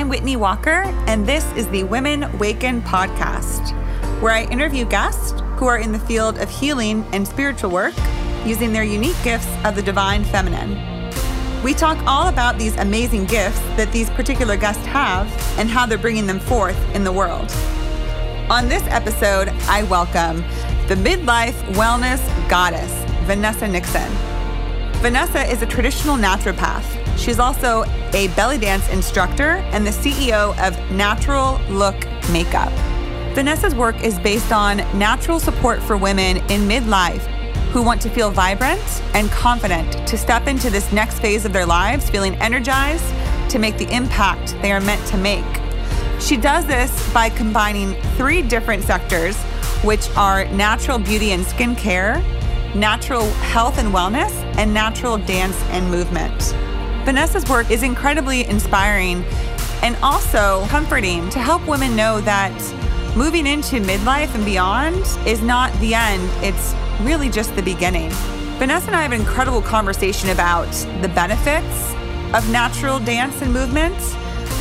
I'm Whitney Walker, and this is the Women Waken podcast, where I interview guests who are in the field of healing and spiritual work using their unique gifts of the divine feminine. We talk all about these amazing gifts that these particular guests have and how they're bringing them forth in the world. On this episode, I welcome the midlife wellness goddess, Vanessa Nixon. Vanessa is a traditional naturopath. She's also a belly dance instructor and the CEO of Natural Look Makeup. Vanessa's work is based on natural support for women in midlife who want to feel vibrant and confident to step into this next phase of their lives feeling energized to make the impact they are meant to make. She does this by combining three different sectors, which are natural beauty and skincare, natural health and wellness, and natural dance and movement. Vanessa's work is incredibly inspiring and also comforting to help women know that moving into midlife and beyond is not the end, it's really just the beginning. Vanessa and I have an incredible conversation about the benefits of natural dance and movement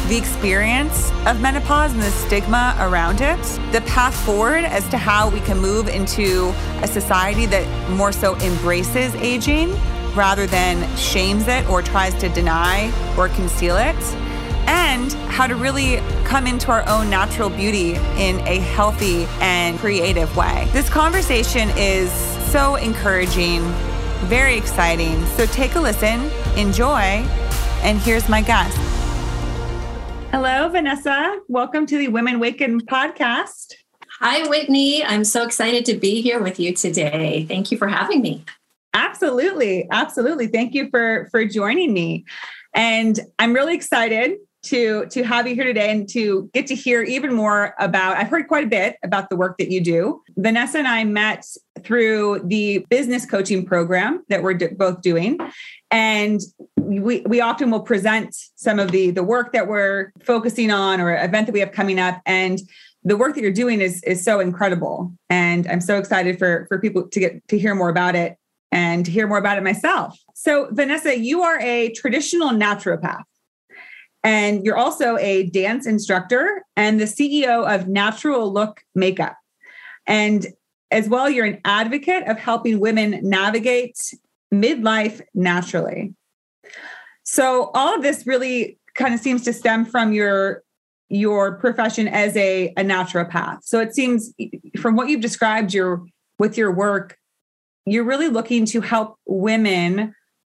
the experience of menopause and the stigma around it, the path forward as to how we can move into a society that more so embraces aging rather than shames it or tries to deny or conceal it, and how to really come into our own natural beauty in a healthy and creative way. This conversation is so encouraging, very exciting. So take a listen, enjoy, and here's my guest. Hello, Vanessa. Welcome to the Women Waken podcast. Hi, Whitney. I'm so excited to be here with you today. Thank you for having me. Absolutely. Absolutely. Thank you for for joining me. And I'm really excited to to have you here today and to get to hear even more about I've heard quite a bit about the work that you do. Vanessa and I met through the business coaching program that we're both doing and we we often will present some of the the work that we're focusing on or event that we have coming up and the work that you're doing is is so incredible and i'm so excited for for people to get to hear more about it and hear more about it myself. So vanessa you are a traditional naturopath and you're also a dance instructor and the ceo of natural look makeup. And as well you're an advocate of helping women navigate midlife naturally. So all of this really kind of seems to stem from your your profession as a, a naturopath. So it seems from what you've described your with your work, you're really looking to help women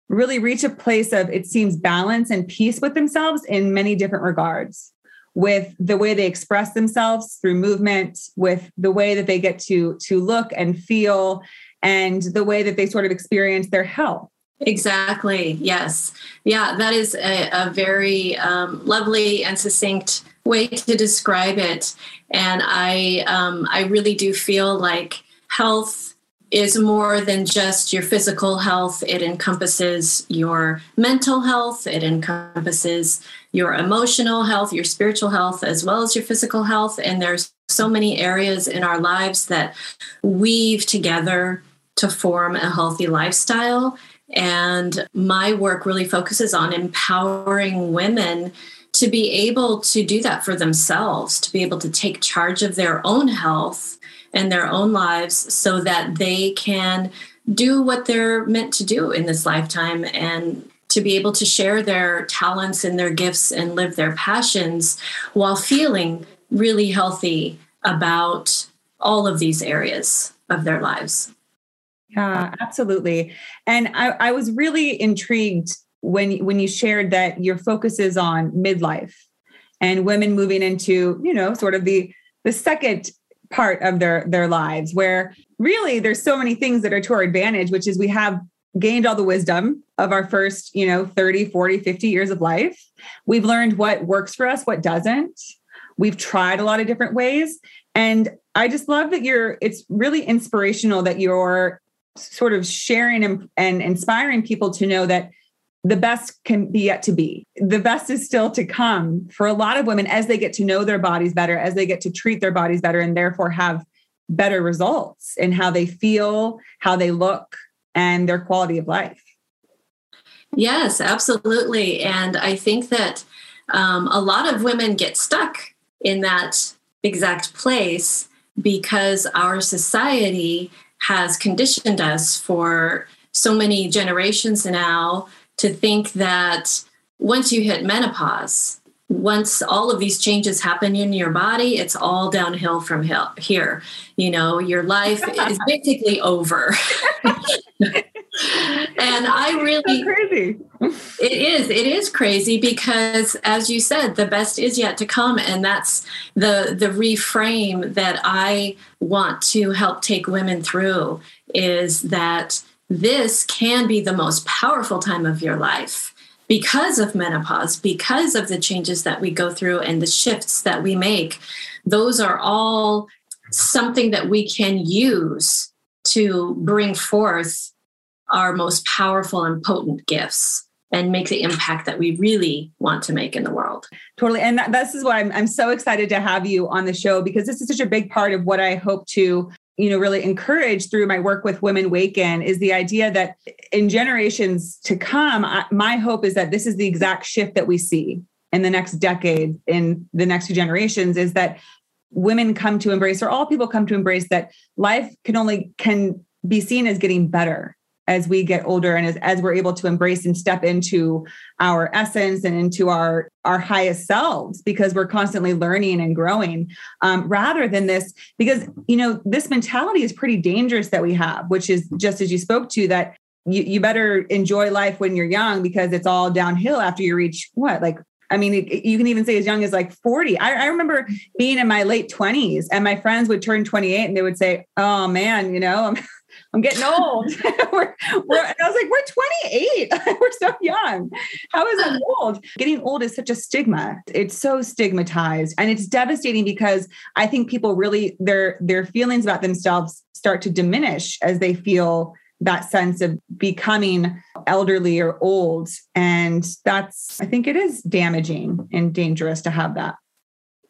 really reach a place of it seems balance and peace with themselves in many different regards with the way they express themselves through movement with the way that they get to to look and feel and the way that they sort of experience their health Exactly. Yes. Yeah, that is a, a very um, lovely and succinct way to describe it. And I, um, I really do feel like health is more than just your physical health. It encompasses your mental health. It encompasses your emotional health, your spiritual health, as well as your physical health. And there's so many areas in our lives that weave together to form a healthy lifestyle. And my work really focuses on empowering women to be able to do that for themselves, to be able to take charge of their own health and their own lives so that they can do what they're meant to do in this lifetime and to be able to share their talents and their gifts and live their passions while feeling really healthy about all of these areas of their lives. Yeah, absolutely. And I, I was really intrigued when when you shared that your focus is on midlife and women moving into, you know, sort of the the second part of their their lives where really there's so many things that are to our advantage, which is we have gained all the wisdom of our first, you know, 30, 40, 50 years of life. We've learned what works for us, what doesn't. We've tried a lot of different ways. And I just love that you're, it's really inspirational that you're sort of sharing and, and inspiring people to know that the best can be yet to be. The best is still to come for a lot of women as they get to know their bodies better, as they get to treat their bodies better, and therefore have better results in how they feel, how they look, and their quality of life. Yes, absolutely. And I think that um, a lot of women get stuck in that exact place because our society has conditioned us for so many generations now to think that once you hit menopause, once all of these changes happen in your body, it's all downhill from here. You know, your life is basically over. and I really crazy. it is. It is crazy because, as you said, the best is yet to come, and that's the the reframe that I want to help take women through. Is that this can be the most powerful time of your life because of menopause, because of the changes that we go through and the shifts that we make. Those are all something that we can use to bring forth our most powerful and potent gifts and make the impact that we really want to make in the world. Totally. And that, this is why I'm, I'm so excited to have you on the show because this is such a big part of what I hope to you know really encourage through my work with women waken is the idea that in generations to come I, my hope is that this is the exact shift that we see in the next decade in the next few generations is that women come to embrace or all people come to embrace that life can only can be seen as getting better as we get older and as, as we're able to embrace and step into our essence and into our our highest selves because we're constantly learning and growing um, rather than this because you know this mentality is pretty dangerous that we have which is just as you spoke to that you, you better enjoy life when you're young because it's all downhill after you reach what like I mean, you can even say as young as like 40. I, I, remember being in my late 20s and my friends would turn 28 and they would say, Oh man, you know, I'm I'm getting old. we're, we're, and I was like, we're 28. we're so young. How is that old? Getting old is such a stigma. It's so stigmatized. And it's devastating because I think people really their their feelings about themselves start to diminish as they feel that sense of becoming elderly or old. And that's, I think it is damaging and dangerous to have that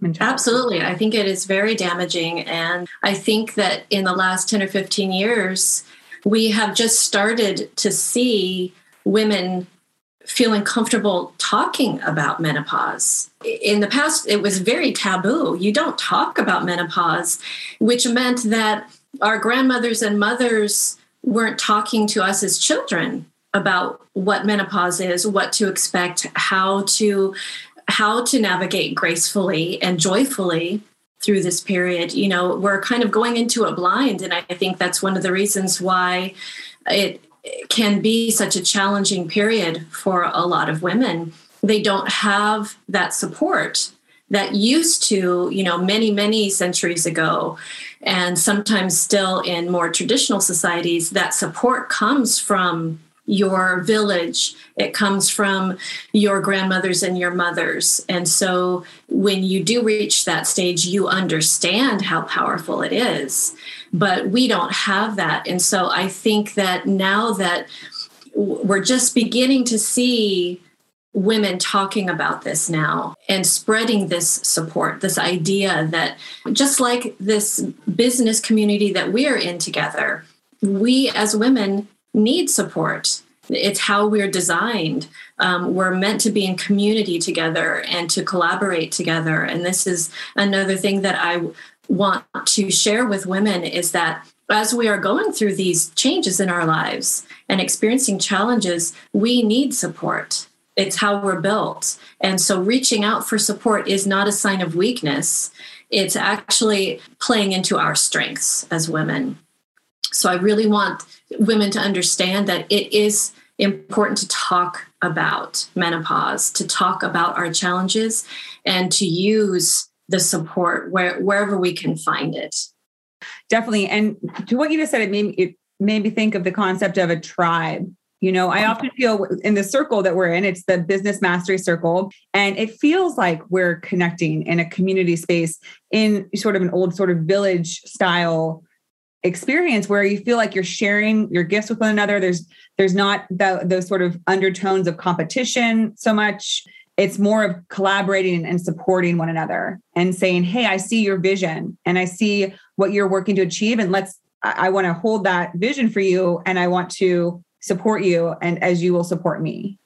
mentality. Absolutely. I think it is very damaging. And I think that in the last 10 or 15 years, we have just started to see women feeling comfortable talking about menopause. In the past, it was very taboo. You don't talk about menopause, which meant that our grandmothers and mothers weren't talking to us as children about what menopause is, what to expect, how to how to navigate gracefully and joyfully through this period. You know, we're kind of going into it blind. And I think that's one of the reasons why it can be such a challenging period for a lot of women. They don't have that support that used to, you know, many, many centuries ago, and sometimes still in more traditional societies, that support comes from your village. It comes from your grandmothers and your mothers. And so when you do reach that stage, you understand how powerful it is. But we don't have that. And so I think that now that we're just beginning to see women talking about this now and spreading this support, this idea that just like this business community that we are in together, we as women need support. It's how we're designed. Um, we're meant to be in community together and to collaborate together. And this is another thing that I want to share with women is that as we are going through these changes in our lives and experiencing challenges, we need support. It's how we're built. And so reaching out for support is not a sign of weakness. It's actually playing into our strengths as women. So I really want women to understand that it is important to talk about menopause, to talk about our challenges, and to use the support where, wherever we can find it. Definitely. And to what you just said, it made, it made me think of the concept of a tribe. You know, I often feel in the circle that we're in, it's the business mastery circle. And it feels like we're connecting in a community space in sort of an old sort of village style experience where you feel like you're sharing your gifts with one another. There's there's not the, those sort of undertones of competition so much. It's more of collaborating and supporting one another and saying hey i see your vision and i see what you're working to achieve and let's i, I want to hold that vision for you and i want to support you and as you will support me.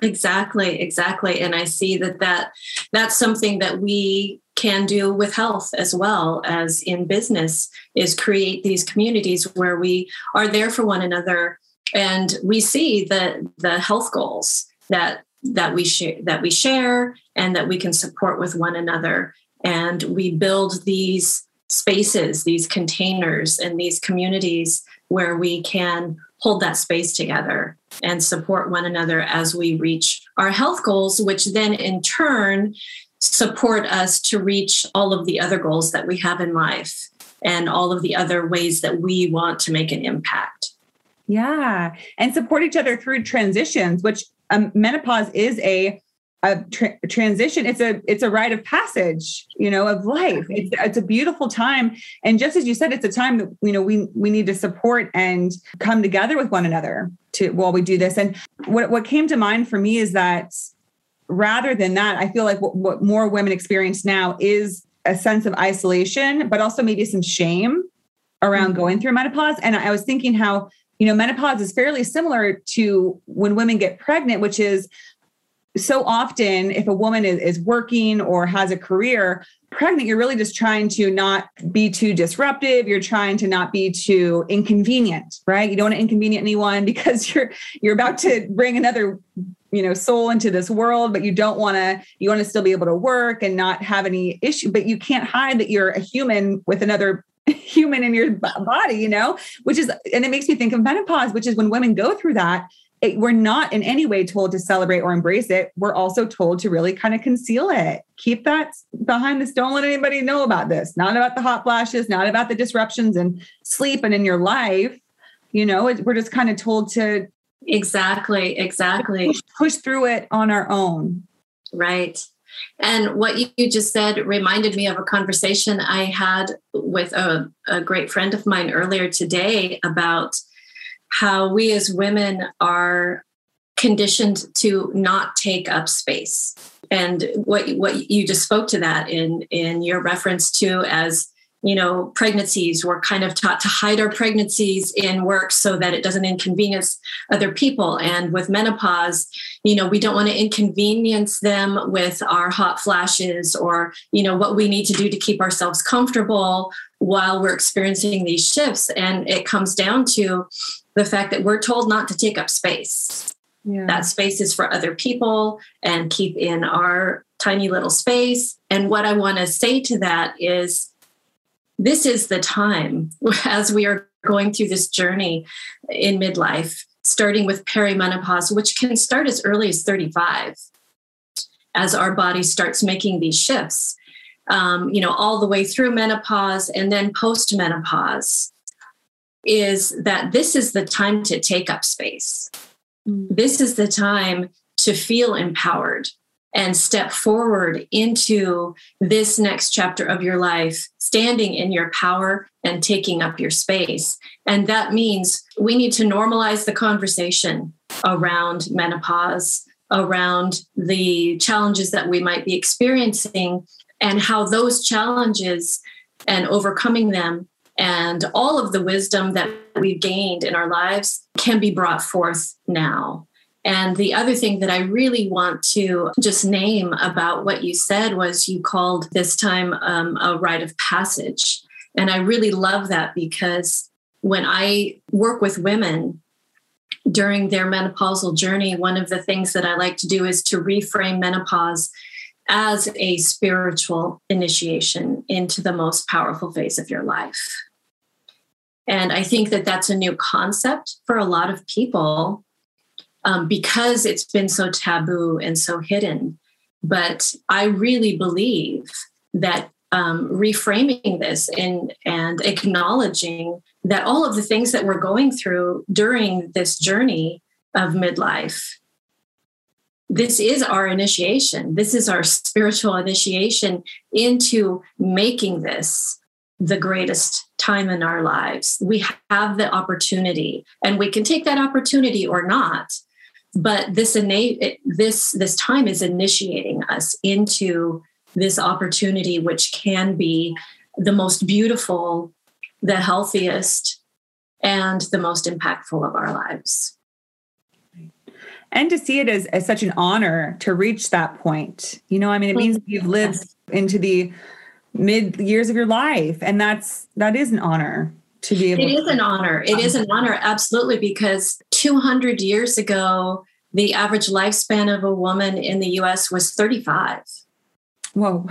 Exactly, exactly. And I see that, that that's something that we can do with health as well as in business is create these communities where we are there for one another and we see the the health goals that that we share that we share and that we can support with one another. And we build these spaces these containers and these communities where we can hold that space together and support one another as we reach our health goals, which then in turn support us to reach all of the other goals that we have in life and all of the other ways that we want to make an impact. Yeah, and support each other through transitions, which um, menopause is a a tra- transition it's a it's a rite of passage you know of life. It's, it's a beautiful time and just as you said it's a time that you know we we need to support and come together with one another to while we do this. And what what came to mind for me is that rather than that i feel like what, what more women experience now is a sense of isolation but also maybe some shame around mm-hmm. going through menopause. And i was thinking how you know menopause is fairly similar to when women get pregnant which is so often if a woman is, is working or has a career pregnant you're really just trying to not be too disruptive. You're trying to not be too inconvenient right? You don't want to inconvenience anyone because you're you're about to bring another you know soul into this world but you don't want to you want to still be able to work and not have any issue but you can't hide that you're a human with another human in your body you know which is and it makes me think of menopause which is when women go through that it, we're not in any way told to celebrate or embrace it. We're also told to really kind of conceal it. Keep that behind this. Don't let anybody know about this. Not about the hot flashes, not about the disruptions in sleep and in your life. You know, it, we're just kind of told to exactly, exactly push, push through it on our own. Right. And what you just said reminded me of a conversation I had with a, a great friend of mine earlier today about how we as women are conditioned to not take up space and what what you just spoke to that in in your reference to as you know pregnancies we're kind of taught to hide our pregnancies in work so that it doesn't inconvenience other people and with menopause you know we don't want to inconvenience them with our hot flashes or you know what we need to do to keep ourselves comfortable while we're experiencing these shifts and it comes down to the fact that we're told not to take up space. Yeah. That space is for other people and keep in our tiny little space. And what I want to say to that is this is the time as we are going through this journey in midlife, starting with perimenopause, which can start as early as 35 as our body starts making these shifts. Um, you know, all the way through menopause and then post menopause is that this is the time to take up space. Mm. This is the time to feel empowered and step forward into this next chapter of your life, standing in your power and taking up your space. And that means we need to normalize the conversation around menopause, around the challenges that we might be experiencing, and how those challenges and overcoming them and all of the wisdom that we've gained in our lives can be brought forth now. And the other thing that I really want to just name about what you said was you called this time um, a rite of passage. And I really love that because when I work with women during their menopausal journey, one of the things that I like to do is to reframe menopause as a spiritual initiation into the most powerful phase of your life. And I think that that's a new concept for a lot of people um, because it's been so taboo and so hidden. But I really believe that um, reframing this and, and acknowledging that all of the things that we're going through during this journey of midlife this is our initiation. This is our spiritual initiation into making this the greatest time in our lives. We have the opportunity, and we can take that opportunity or not. But this innate this this time is initiating us into this opportunity, which can be the most beautiful, the healthiest, and the most impactful of our lives. and to see it as, as such an honor to reach that point. You know, I mean, it means you've lived into the mid years of your life, and that's that is an honor to be able. It is an honor. It is an honor, absolutely, because 200 years ago, the average lifespan of a woman in the U.S. was 35. Whoa.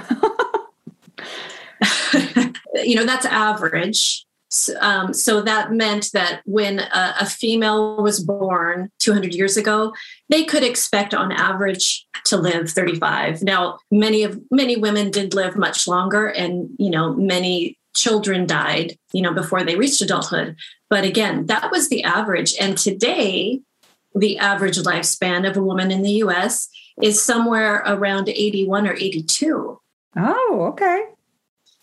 you know, that's average. Um, so that meant that when a, a, female was born 200 years ago, they could expect on average to live 35. Now, many of many women did live much longer, and you know, many children died, you know, before they reached adulthood. But again, that was the average. And today, the average lifespan of a woman in the US is somewhere around 81 or 82. Oh, okay.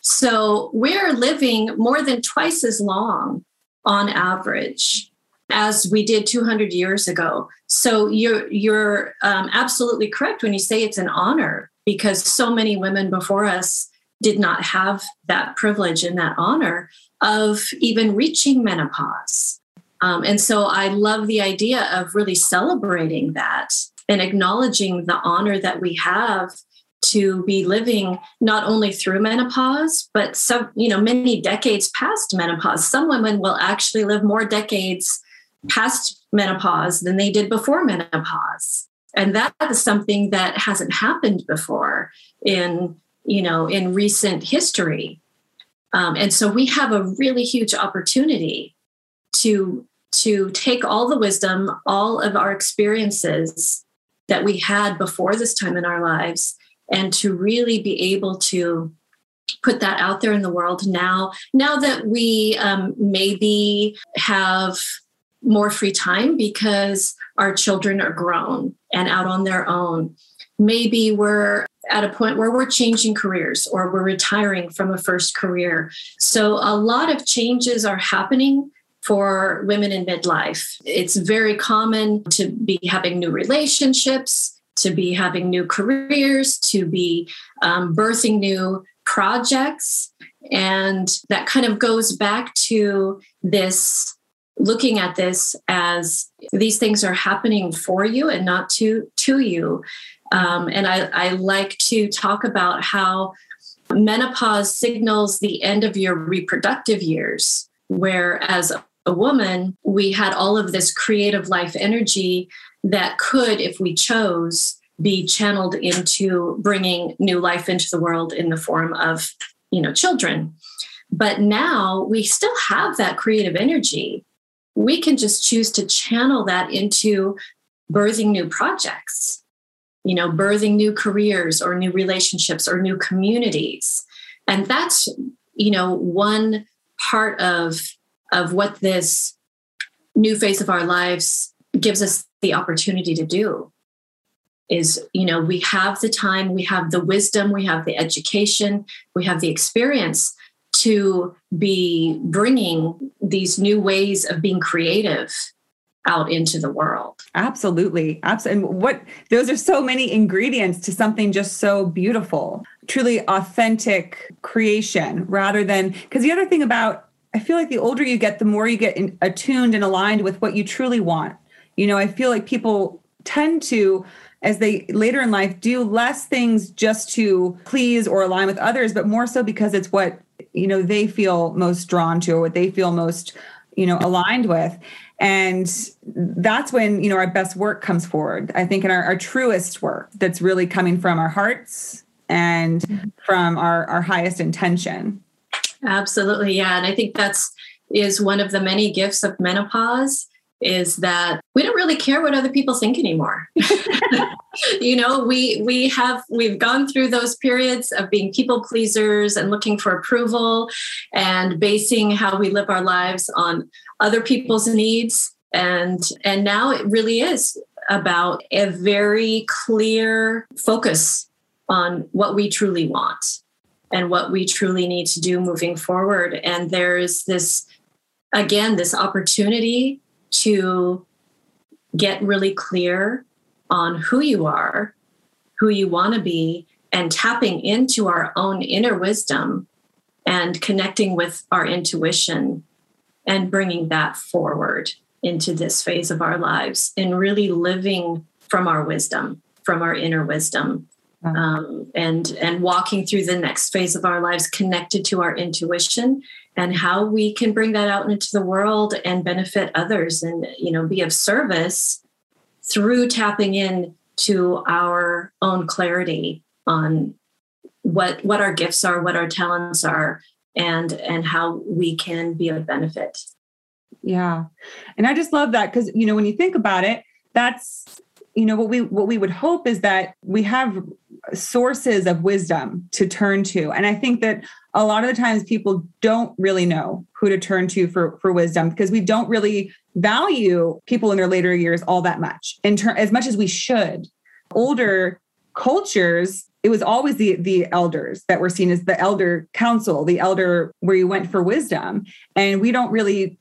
So we're living more than twice as long on average as we did 200 years ago. So you're you're um, absolutely correct when you say it's an honor because so many women before us did not have that privilege and that honor of even reaching menopause. Um, and so I love the idea of really celebrating that and acknowledging the honor that we have to be living not only through menopause, but some, you know, many decades past menopause. Some women will actually live more decades past menopause than they did before menopause. And that is something that hasn't happened before in, you know, in recent history. Um, and so we have a really huge opportunity to to take all the wisdom, all of our experiences that we had before this time in our lives, and to really be able to put that out there in the world now now that we um, maybe have more free time because our children are grown and out on their own maybe we're at a point where we're changing careers or we're retiring from a first career so a lot of changes are happening for women in midlife it's very common to be having new relationships to be having new careers, to be um, birthing new projects. And that kind of goes back to this looking at this as these things are happening for you and not to to you. Um, and I, I like to talk about how menopause signals the end of your reproductive years, whereas a woman, we had all of this creative life energy that could, if we chose, be channeled into bringing new life into the world in the form of, you know, children. But now we still have that creative energy. We can just choose to channel that into birthing new projects, you know, birthing new careers or new relationships or new communities. And that's, you know, one part of of what this new phase of our lives gives us the opportunity to do is you know we have the time we have the wisdom we have the education we have the experience to be bringing these new ways of being creative out into the world. Absolutely. Absolutely and what those are so many ingredients to something just so beautiful. Truly authentic creation rather than because the other thing about i feel like the older you get the more you get in, attuned and aligned with what you truly want. You know, I feel like people tend to as they later in life do less things just to please or align with others but more so because it's what you know they feel most drawn to or what they feel most you know aligned with and that's when you know our best work comes forward. I think in our, our truest work that's really coming from our hearts and from our, our highest intention. Absolutely yeah. And i think that's is one of the many gifts of menopause is that we don't really care what other people think anymore. you know, we we have we've gone through those periods of being people pleasers and looking for approval and basing how we live our lives on other people's needs and and now it really is about a very clear focus on what we truly want and what we truly need to do moving forward and there's this again this opportunity to get really clear on who you are, who you want to be, and tapping into our own inner wisdom and connecting with our intuition and bringing that forward. into this phase of our lives and really living from our wisdom, from our inner wisdom. Um, and and walking through the next phase of our lives connected to our intuition and how we can bring that out into the world and benefit others and you know be of service through tapping in to our own clarity on what what our gifts are what our talents are and and how we can be of benefit. Yeah. And i just love that because you know when you think about it that's you know what we what we would hope is that we have sources of wisdom to turn to. And i think that a lot of the times people don't really know who to turn to for for wisdom because we don't really value people in their later years all that much. In ter- as much as we should. Older cultures it was always the the elders that were seen as the elder council the elder where you went for wisdom. And we don't really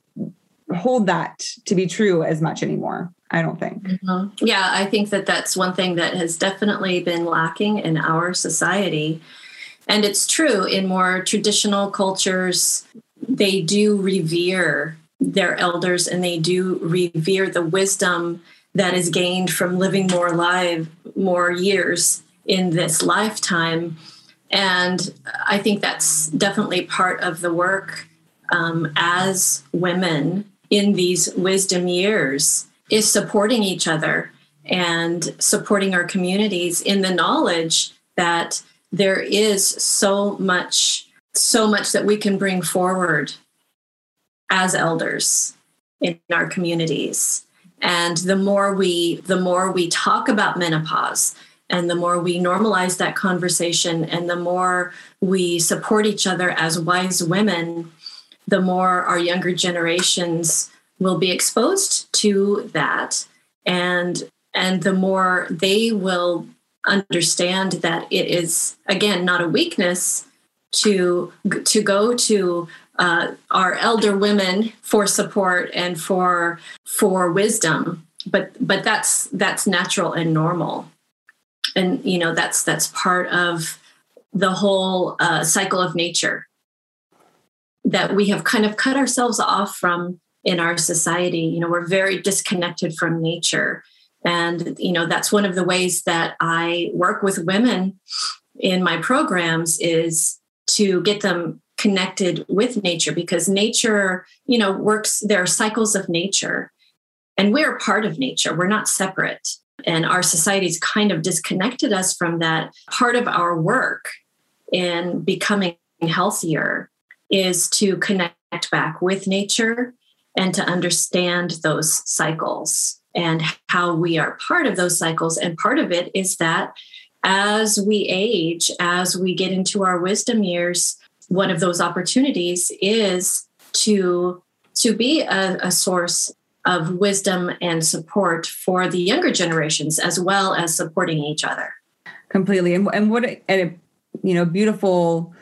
hold that to be true as much anymore i don't think. Mm-hmm. yeah i think that that's one thing that has definitely been lacking in our society and it's true in more traditional cultures they do revere their elders and they do revere the wisdom that is gained from living more live more years in this lifetime. And i think that's definitely part of the work um, as women in these wisdom years is supporting each other and supporting our communities in the knowledge that there is so much so much that we can bring forward as elders in our communities. And the more we the more we talk about menopause and the more we normalize that conversation and the more we support each other as wise women the more our younger generations will be exposed to that. And and the more they will understand that it is again not a weakness to to go to uh, our elder women for support and for for wisdom. But but that's that's natural and normal. And you know that's that's part of the whole uh, cycle of nature that we have kind of cut ourselves off from in our society. You know we're very disconnected from nature and you know that's one of the ways that i work with women in my programs is to get them connected with nature because nature you know works there are cycles of nature and we're part of nature. We're not separate. And our society's kind of disconnected us from that part of our work in becoming healthier is to connect back with nature and to understand those cycles and how we are part of those cycles. And part of it is that as we age, as we get into our wisdom years, one of those opportunities is to to be a, a source of wisdom and support for the younger generations as well as supporting each other completely and, and what a, a you know beautiful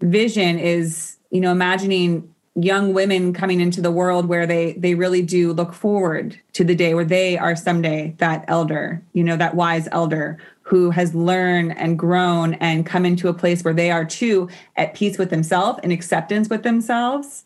vision is you know imagining young women coming into the world where they they really do look forward to the day where they are someday that elder you know that wise elder who has learned and grown and come into a place where they are too at peace with themselves and acceptance with themselves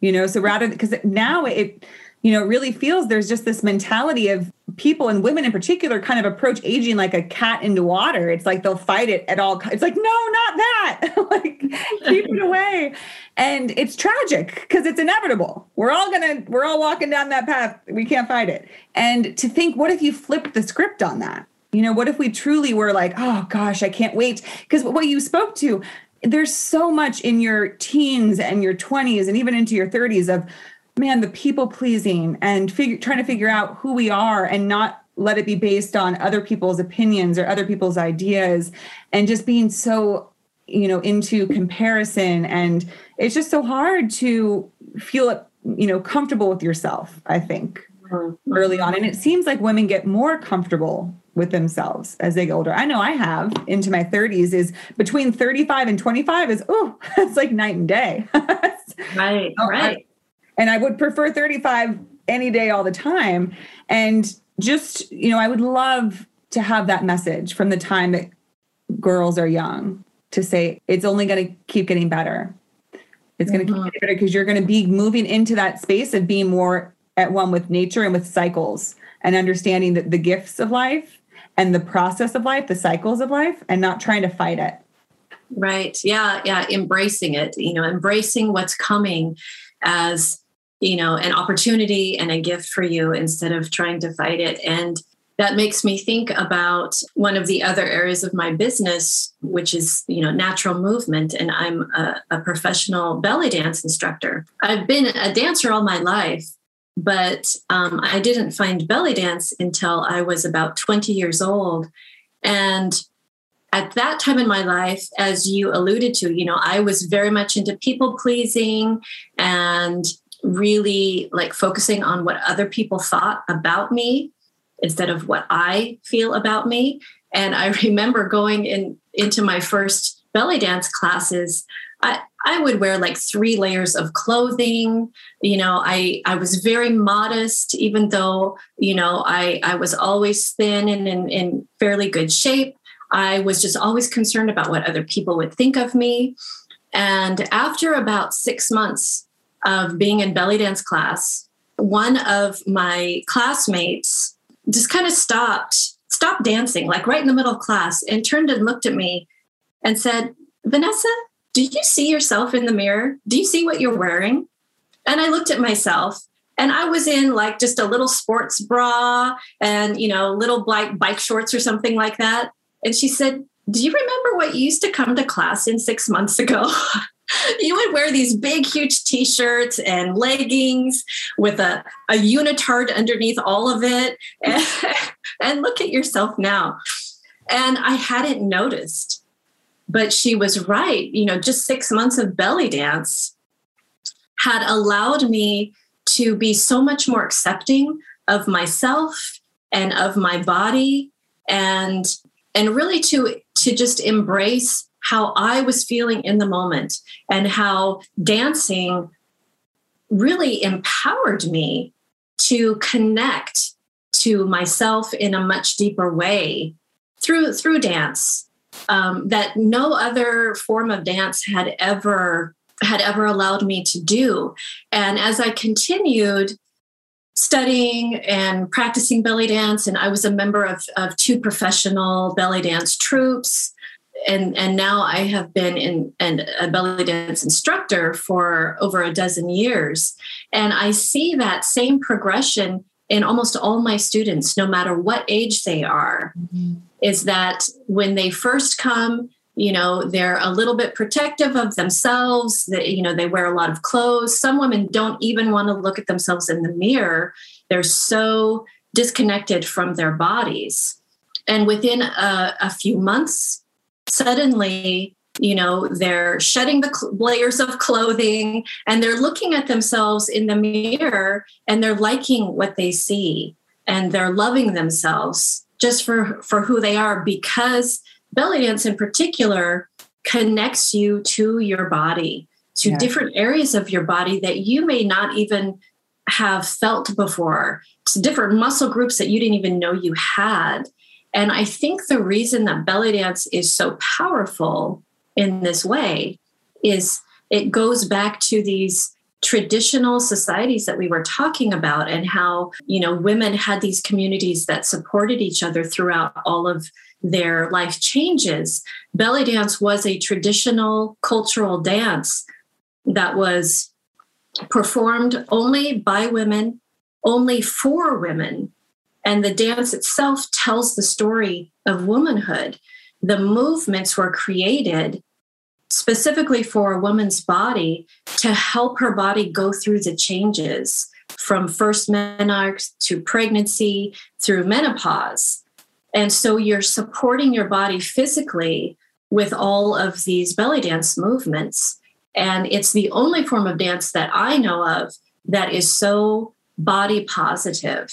you know. So rather because now it you know, it really feels there's just this mentality of people and women in particular kind of approach aging like a cat into water. It's like they'll fight it at all. It's like, no, not that. like keep it away. And it's tragic because it's inevitable. We're all gonna, we're all walking down that path. We can't fight it. And to think, what if you flipped the script on that? You know, what if we truly were like, oh gosh, I can't wait? Because what you spoke to, there's so much in your teens and your 20s and even into your 30s of man, the people pleasing and figure, trying to figure out who we are and not let it be based on other people's opinions or other people's ideas and just being so you know into comparison. And it's just so hard to feel you know comfortable with yourself i think mm-hmm. early on. And it seems like women get more comfortable with themselves as they get older. I know i have into my 30s is between 35 and 25 is oh it's like night and day. Right so right and I would prefer 35 any day, all the time. And just, you know, I would love to have that message from the time that girls are young to say it's only going to keep getting better. It's going to mm-hmm. keep getting better because you're going to be moving into that space of being more at one with nature and with cycles and understanding that the gifts of life and the process of life, the cycles of life, and not trying to fight it. Right. Yeah. Yeah. Embracing it, you know, embracing what's coming as, you know, an opportunity and a gift for you instead of trying to fight it. And that makes me think about one of the other areas of my business, which is, you know, natural movement. And I'm a, a professional belly dance instructor. I've been a dancer all my life, but um, I didn't find belly dance until I was about 20 years old. And at that time in my life, as you alluded to, you know, I was very much into people pleasing and really like focusing on what other people thought about me instead of what I feel about me. And I remember going in into my first belly dance classes. I, I would wear like three layers of clothing. You know, I, I was very modest, even though, you know, I, I was always thin and in, in fairly good shape. I was just always concerned about what other people would think of me. And after about six months of being in belly dance class, one of my classmates just kind of stopped, stopped dancing, like right in the middle of class, and turned and looked at me and said, Vanessa, do you see yourself in the mirror? Do you see what you're wearing? And I looked at myself and I was in like just a little sports bra and, you know, little black bike shorts or something like that. And she said, Do you remember what you used to come to class in six months ago? you would wear these big, huge t shirts and leggings with a, a unitard underneath all of it. And, and look at yourself now. And I hadn't noticed, but she was right. You know, just six months of belly dance had allowed me to be so much more accepting of myself and of my body and and really to to just embrace how I was feeling in the moment and how dancing really empowered me to connect to myself in a much deeper way through through dance um, that no other form of dance had ever had ever allowed me to do. And as i continued studying and practicing belly dance and i was a member of, of two professional belly dance troupes and and now i have been in and a belly dance instructor for over a dozen years. And i see that same progression in almost all my students no matter what age they are. Mm-hmm. is that when they first come you know they're a little bit protective of themselves that you know they wear a lot of clothes. Some women don't even want to look at themselves in the mirror. They're so disconnected from their bodies. And within a, a few months suddenly you know they're shedding the cl- layers of clothing and they're looking at themselves in the mirror and they're liking what they see and they're loving themselves just for for who they are because belly dance in particular connects you to your body, to yeah. different areas of your body that you may not even have felt before, to different muscle groups that you didn't even know you had. And I think the reason that belly dance is so powerful in this way is it goes back to these traditional societies that we were talking about and how you know women had these communities that supported each other throughout all of their life changes. Belly dance was a traditional cultural dance that was performed only by women, only for women. And the dance itself tells the story of womanhood. The movements were created specifically for a woman's body to help her body go through the changes from first menarche to pregnancy through menopause. And so you're supporting your body physically with all of these belly dance movements. And it's the only form of dance that I know of that is so body positive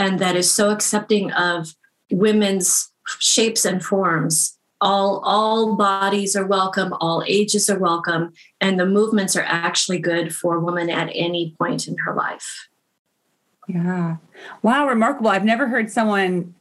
and that is so accepting of women's shapes and forms. All, all bodies are welcome, all ages are welcome, and the movements are actually good for a woman at any point in her life. Yeah. Wow, remarkable. I've never heard someone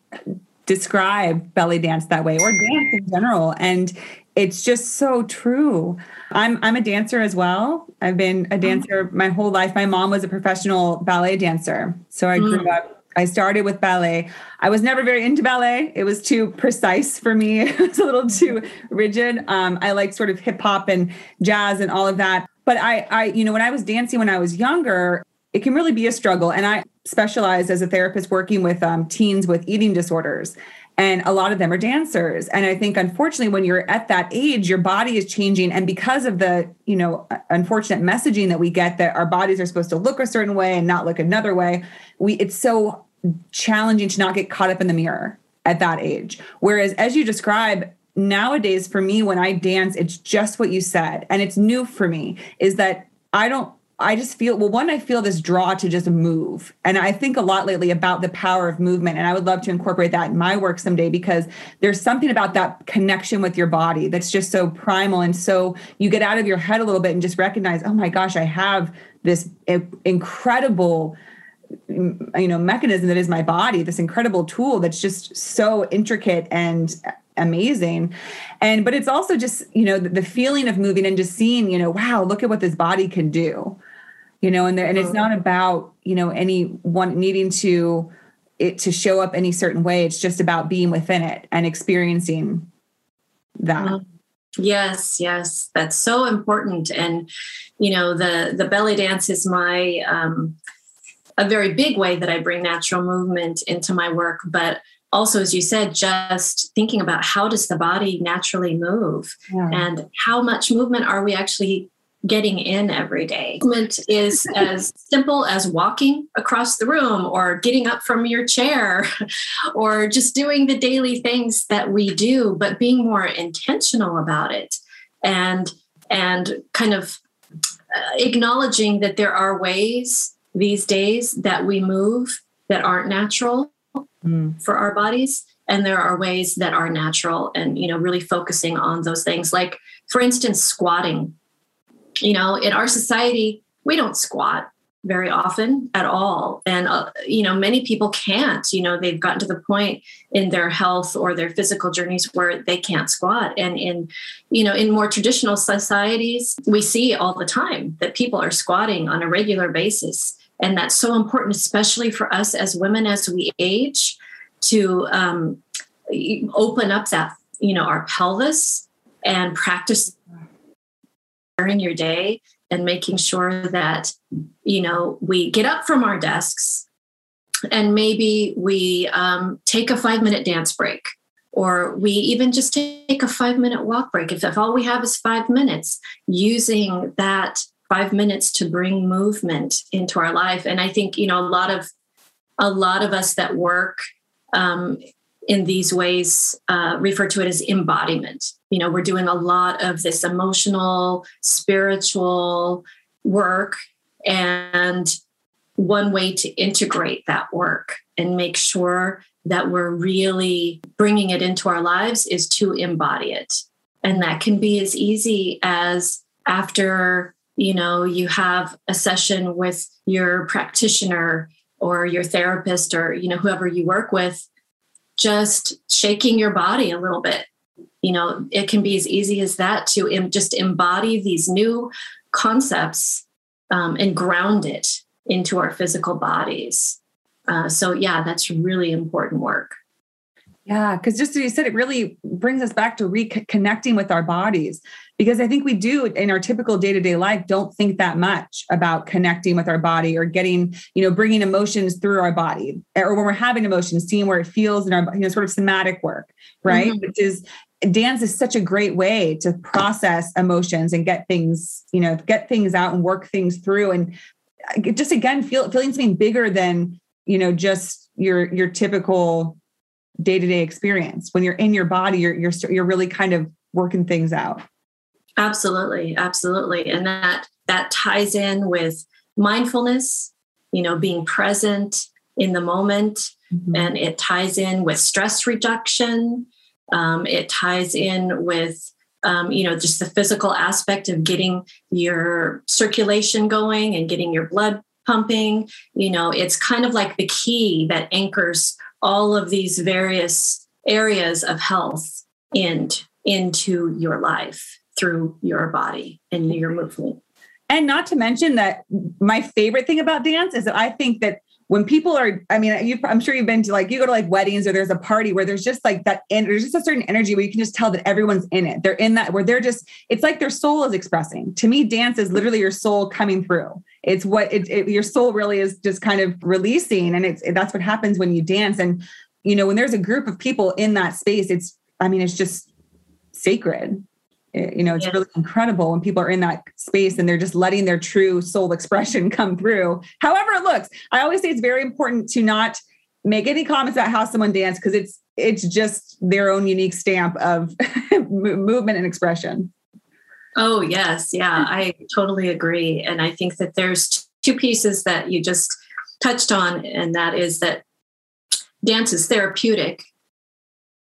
describe belly dance that way or dance in general. And it's just so true. I'm I'm a dancer as well. I've been a dancer my whole life. My mom was a professional ballet dancer. So I grew mm. up I started with ballet. I was never very into ballet. It was too precise for me. it was a little too rigid. Um, I like sort of hip hop and jazz and all of that. But I, I, you know, when I was dancing when I was younger, it can really be a struggle. And I specialized as a therapist working with um, teens with eating disorders and a lot of them are dancers. And i think unfortunately when you're at that age your body is changing. And because of the you know uh, unfortunate messaging that we get that our bodies are supposed to look a certain way and not look another way we it's so challenging to not get caught up in the mirror at that age. Whereas as you describe nowadays for me when i dance it's just what you said. And it's new for me is that i don't I just feel well, one, I feel this draw to just move. And I think a lot lately about the power of movement. And I would love to incorporate that in my work someday because there's something about that connection with your body that's just so primal. And so you get out of your head a little bit and just recognize, oh my gosh, I have this incredible you know mechanism that is my body this incredible tool that's just so intricate and amazing and but it's also just you know the, the, feeling of moving and just seeing you know wow look at what this body can do you know and there, and it's not about you know any one needing to it to show up any certain way. It's just about being within it and experiencing that. Mm-hmm. yes yes. That's so important. And you know the the belly dance is my um a very big way that i bring natural movement into my work. But also as you said just thinking about how does the body naturally move? Yeah. and how much movement are we actually getting in every day. Movement is as simple as walking across the room or getting up from your chair or just doing the daily things that we do, but being more intentional about it and and kind of uh, acknowledging that there are ways these days that we move that aren't natural mm. for our bodies and there are ways that are natural and you know really focusing on those things like for instance squatting you know, in our society, we don't squat very often at all. And uh, you know many people can't you know they've gotten to the point in their health or their physical journeys where they can't squat. And in you know in more traditional societies we see all the time that people are squatting on a regular basis. And that's so important especially for us as women as we age to um, open up that you know our pelvis and practice during your day and making sure that you know we get up from our desks and maybe we um, take a five minute dance break or we even just take a five minute walk break. If, if all we have is five minutes using that five minutes to bring movement into our life. And i think you know a lot of a lot of us that work um, in these ways uh, refer to it as embodiment. You know, we're doing a lot of this emotional, spiritual work. And one way to integrate that work and make sure that we're really bringing it into our lives is to embody it. And that can be as easy as after, you know, you have a session with your practitioner or your therapist or, you know, whoever you work with just shaking your body a little bit. You know, it can be as easy as that to Im- just embody these new concepts um, and ground it into our physical bodies. Uh, so, yeah, that's really important work. Yeah, because just as you said, it really brings us back to reconnecting with our bodies. Because I think we do in our typical day to day life, don't think that much about connecting with our body or getting, you know, bringing emotions through our body, or when we're having emotions, seeing where it feels in our, you know, sort of somatic work, right? Mm-hmm. Which is dance is such a great way to process emotions and get things, you know, get things out and work things through, and uh, just again feel feeling something bigger than you know just your your typical day-to-day experience. When you're in your body you're you're you're really kind of working things out. Absolutely. Absolutely. And that that ties in with mindfulness you know being present in the moment. Mm-hmm. and it ties in with stress reduction. Um, it ties in with um, you know just the physical aspect of getting your circulation going and getting your blood pumping. You know it's kind of like the key that anchors all of these various areas of health in into your life through your body and your movement. And not to mention that my favorite thing about dance is that I think that when people are, I mean, I'm sure you've been to like, you go to like weddings or there's a party where there's just like that, and there's just a certain energy where you can just tell that everyone's in it. They're in that, where they're just, it's like their soul is expressing. To me, dance is literally your soul coming through. It's what it, it your soul really is just kind of releasing. And it's, that's what happens when you dance. And, you know, when there's a group of people in that space, it's, I mean, it's just sacred. It, you know, it's really incredible when people are in that space and they're just letting their true soul expression come through, however it looks. I always say it's very important to not make any comments about how someone danced because it's it's just their own unique stamp of movement and expression. Oh yes, yeah, mm-hmm. I totally agree, and I think that there's two pieces that you just touched on, and that is that dance is therapeutic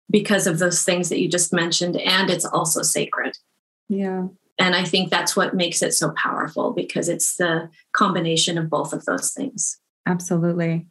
because of those things that you just mentioned and it's also sacred. Yeah. And i think that's what makes it so powerful because it's the combination of both of those things. Absolutely.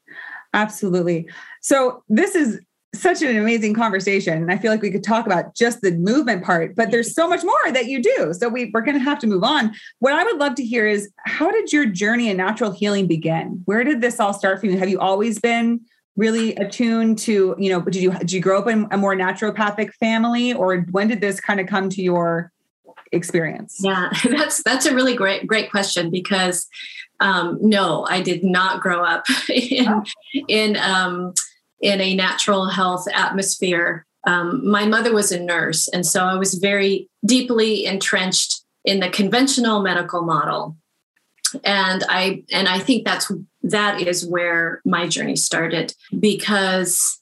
Absolutely. So this is such an amazing conversation. And i feel like we could talk about just the movement part but there's so much more that you do. So we, we're going to have to move on. What i would love to hear is how did your journey in natural healing begin? Where did this all start for you? Have you always been really attuned to you know did you did you grow up in a more naturopathic family or when did this kind of come to your experience? Yeah that's that's a really great great question because um, no i did not grow up in oh. in um, in a natural health atmosphere. Um, my mother was a nurse and so i was very deeply entrenched in the conventional medical model. And i and i think that's that is where my journey started because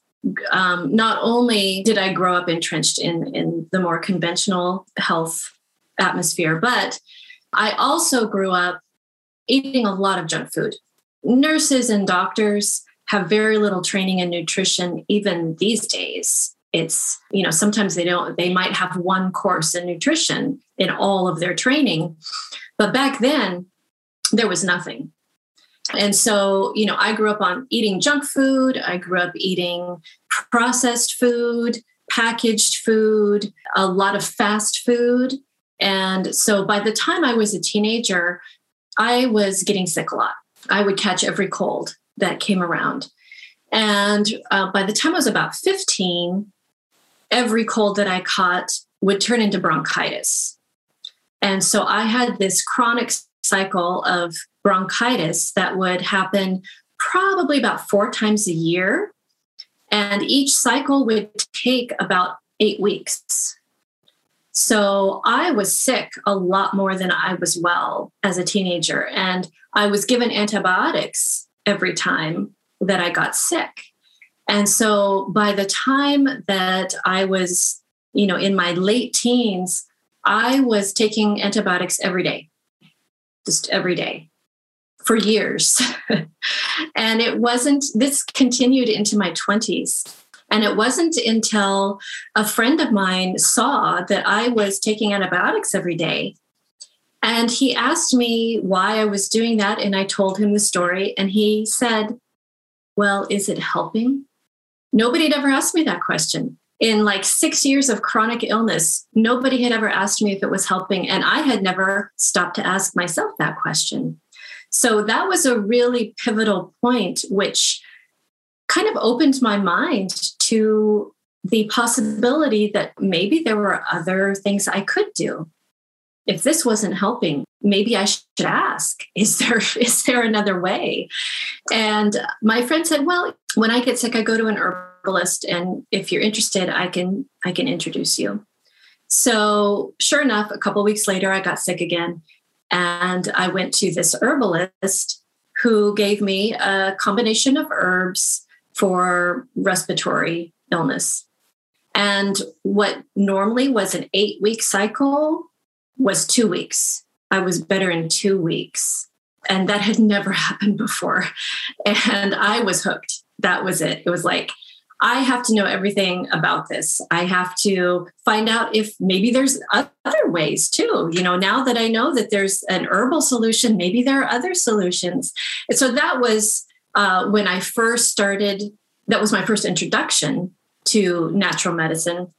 um, not only did i grow up entrenched in in the more conventional health atmosphere but i also grew up eating a lot of junk food. Nurses and doctors have very little training in nutrition even these days it's you know sometimes they don't they might have one course in nutrition in all of their training but back then there was nothing. And so, you know, I grew up on eating junk food. I grew up eating processed food, packaged food, a lot of fast food. And so by the time I was a teenager, I was getting sick a lot. I would catch every cold that came around. And uh, by the time I was about 15, every cold that I caught would turn into bronchitis. And so I had this chronic cycle of bronchitis that would happen probably about four times a year. And each cycle would take about eight weeks. So I was sick a lot more than I was well as a teenager. And I was given antibiotics every time that I got sick. And so by the time that I was, you know, in my late teens, I was taking antibiotics every day just every day for years. and it wasn't, this continued into my 20s. And it wasn't until a friend of mine saw that I was taking antibiotics every day. And he asked me why I was doing that. And I told him the story. And he said, Well, is it helping? Nobody had ever asked me that question in like six years of chronic illness, nobody had ever asked me if it was helping. And I had never stopped to ask myself that question. So that was a really pivotal point, which kind of opened my mind to the possibility that maybe there were other things I could do. If this wasn't helping, maybe I should ask, is there is there another way? And my friend said, well, when I get sick, I go to an herbalist and if you're interested i can i can introduce you so sure enough a couple weeks later i got sick again and i went to this herbalist who gave me a combination of herbs for respiratory illness and what normally was an eight week cycle was two weeks i was better in two weeks and that had never happened before and i was hooked that was it it was like I have to know everything about this. I have to find out if maybe there's other ways too. You know, now that I know that there's an herbal solution, maybe there are other solutions. And so that was uh, when I first started, that was my first introduction to natural medicine.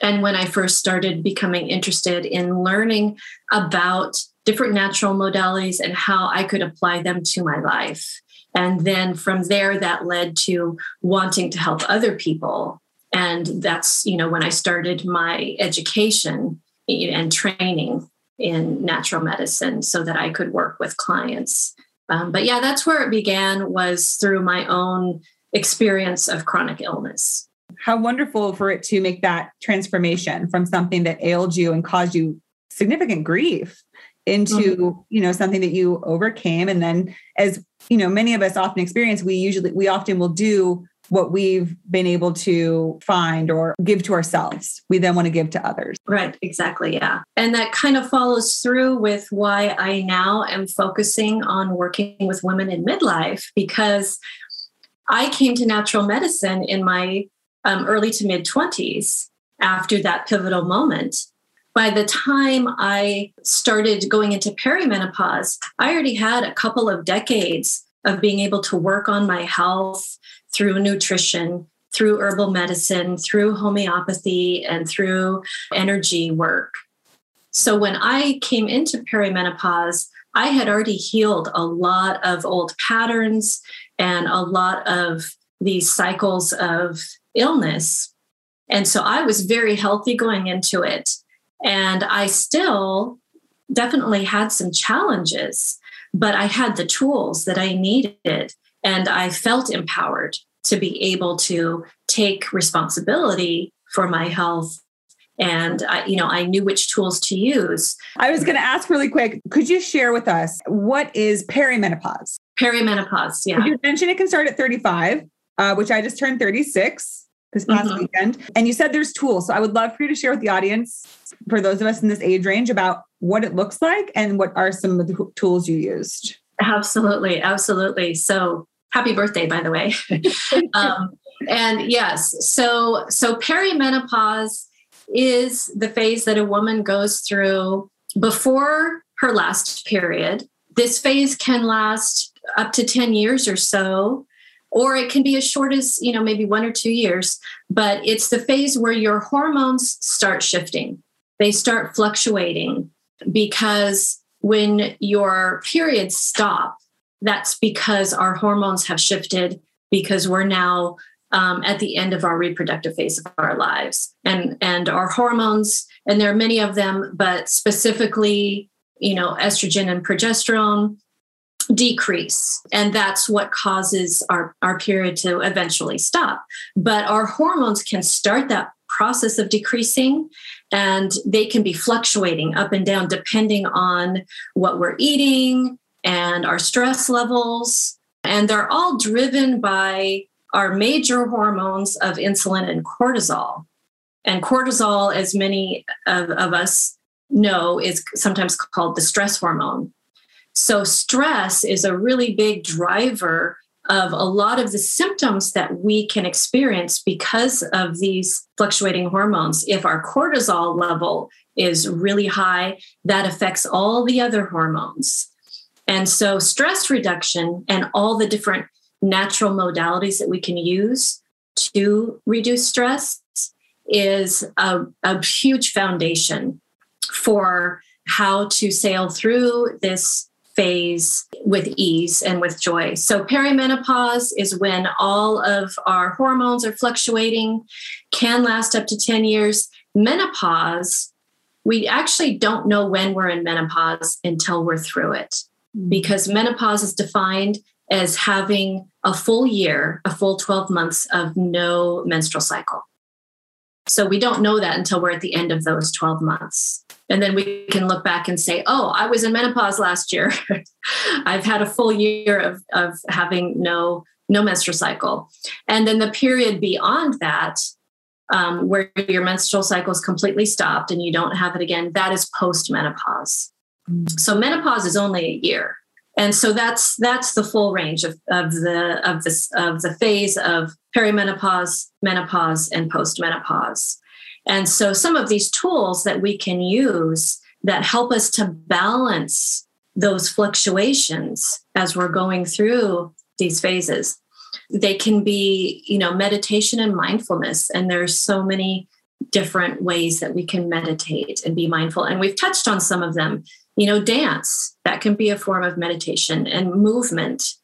And when I first started becoming interested in learning about different natural modalities and how I could apply them to my life. And then from there, that led to wanting to help other people. And that's, you know, when I started my education and training in natural medicine so that I could work with clients. Um, but yeah, that's where it began was through my own experience of chronic illness. How wonderful for it to make that transformation from something that ailed you and caused you significant grief into mm-hmm. you know something that you overcame. And then as you know many of us often experience we usually we often will do what we've been able to find or give to ourselves. We then want to give to others. Right. Exactly. Yeah. And that kind of follows through with why i now am focusing on working with women in midlife because i came to natural medicine in my um, early to mid 20s after that pivotal moment by the time I started going into perimenopause, I already had a couple of decades of being able to work on my health through nutrition, through herbal medicine, through homeopathy, and through energy work. So when I came into perimenopause, I had already healed a lot of old patterns and a lot of these cycles of illness. And so I was very healthy going into it. And I still definitely had some challenges, but I had the tools that I needed. And I felt empowered to be able to take responsibility for my health and I, you know i knew which tools to use i was going to ask really quick could you share with us what is perimenopause perimenopause yeah you mentioned it can start at 35 uh, which i just turned 36 this past mm-hmm. weekend. And you said there's tools. So I would love for you to share with the audience, for those of us in this age range, about what it looks like and what are some of the tools you used. Absolutely. Absolutely. So happy birthday, by the way. um, and yes, so so perimenopause is the phase that a woman goes through before her last period. This phase can last up to 10 years or so or it can be as short as you know maybe one or two years but it's the phase where your hormones start shifting. They start fluctuating because when your periods stop that's because our hormones have shifted because we're now um, at the end of our reproductive phase of our lives. And and our hormones and there are many of them but specifically you know estrogen and progesterone decrease and that's what causes our, our period to eventually stop. But our hormones can start that process of decreasing and they can be fluctuating up and down depending on what we're eating and our stress levels. And they're all driven by our major hormones of insulin and cortisol. And cortisol as many of, of us know is sometimes called the stress hormone so, stress is a really big driver of a lot of the symptoms that we can experience because of these fluctuating hormones. If our cortisol level is really high, that affects all the other hormones. And so, stress reduction and all the different natural modalities that we can use to reduce stress is a, a huge foundation for how to sail through this phase with ease and with joy. So, perimenopause is when all of our hormones are fluctuating, can last up to 10 years. Menopause, we actually don't know when we're in menopause until we're through it, mm. because menopause is defined as having a full year, a full 12 months of no menstrual cycle. So, we don't know that until we're at the end of those 12 months. And then we can look back and say oh i was in menopause last year. I've had a full year of, of having no no menstrual cycle. And then the period beyond that um, where your menstrual cycle is completely stopped and you don't have it again that is post menopause mm-hmm. so menopause is only a year. And so that's that's the full range of, of the of this of the phase of perimenopause menopause and postmenopause and so some of these tools that we can use that help us to balance those fluctuations as we're going through these phases they can be you know meditation and mindfulness and there's so many different ways that we can meditate and be mindful. And we've touched on some of them. You know, dance, that can be a form of meditation, and movement,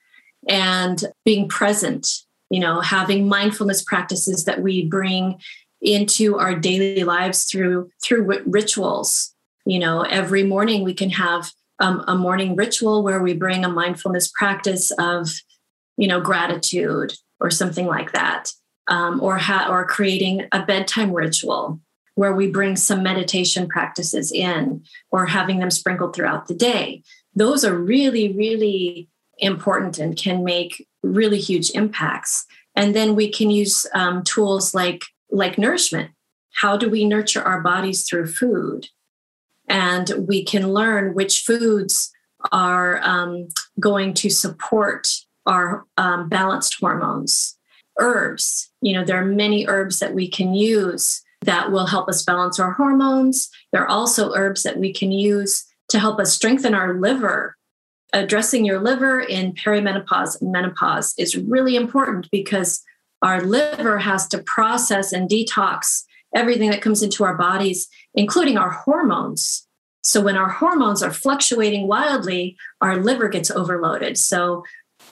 and being present, you know, having mindfulness practices that we bring into our daily lives through through rituals. You know every morning we can have um, a morning ritual where we bring a mindfulness practice of you know gratitude or something like that. Um, or ha- or creating a bedtime ritual where we bring some meditation practices in or having them sprinkled throughout the day. Those are really really important and can make really huge impacts and then we can use um, tools like like nourishment how do we nurture our bodies through food and we can learn which foods are um, going to support our um, balanced hormones. Herbs, you know, there are many herbs that we can use that will help us balance our hormones. There are also herbs that we can use to help us strengthen our liver. Addressing your liver in perimenopause and menopause is really important because our liver has to process and detox everything that comes into our bodies, including our hormones. So when our hormones are fluctuating wildly, our liver gets overloaded. So,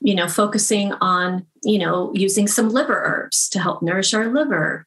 you know, focusing on, you know, using some liver herbs to help nourish our liver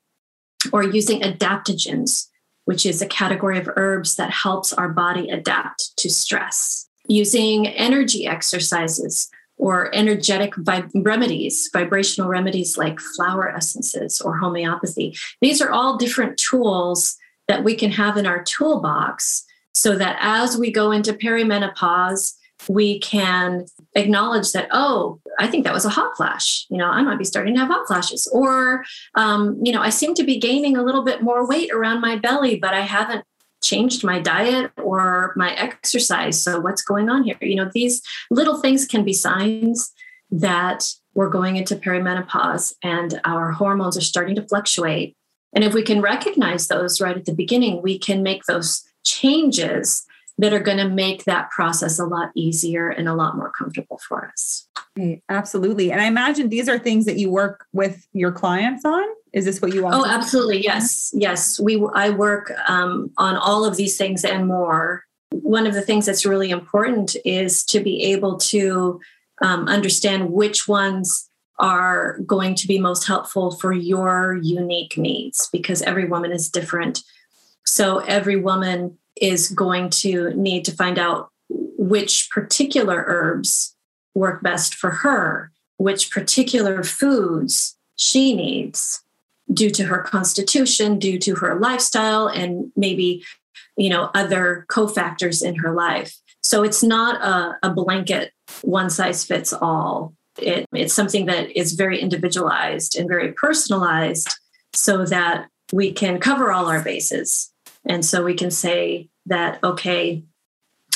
or using adaptogens, which is a category of herbs that helps our body adapt to stress. Using energy exercises or energetic vib- remedies, vibrational remedies like flower essences or homeopathy. These are all different tools that we can have in our toolbox so that as we go into perimenopause, we can acknowledge that, oh, I think that was a hot flash. You know, I might be starting to have hot flashes. Or, um, you know, I seem to be gaining a little bit more weight around my belly, but I haven't changed my diet or my exercise. So what's going on here? You know, these little things can be signs that we're going into perimenopause and our hormones are starting to fluctuate. And if we can recognize those right at the beginning, we can make those changes that are going to make that process a lot easier and a lot more comfortable for us. Absolutely. And I imagine these are things that you work with your clients on. Is this what you want? Oh, absolutely. Yes. Yes. We, I work um, on all of these things and more. One of the things that's really important is to be able to um, understand which ones are going to be most helpful for your unique needs because every woman is different. So every woman is going to need to find out which particular herbs work best for her, which particular foods she needs due to her constitution, due to her lifestyle, and maybe you know other cofactors in her life. So it's not a, a blanket one size fits all. It, it's something that is very individualized and very personalized so that we can cover all our bases. And so we can say that, okay,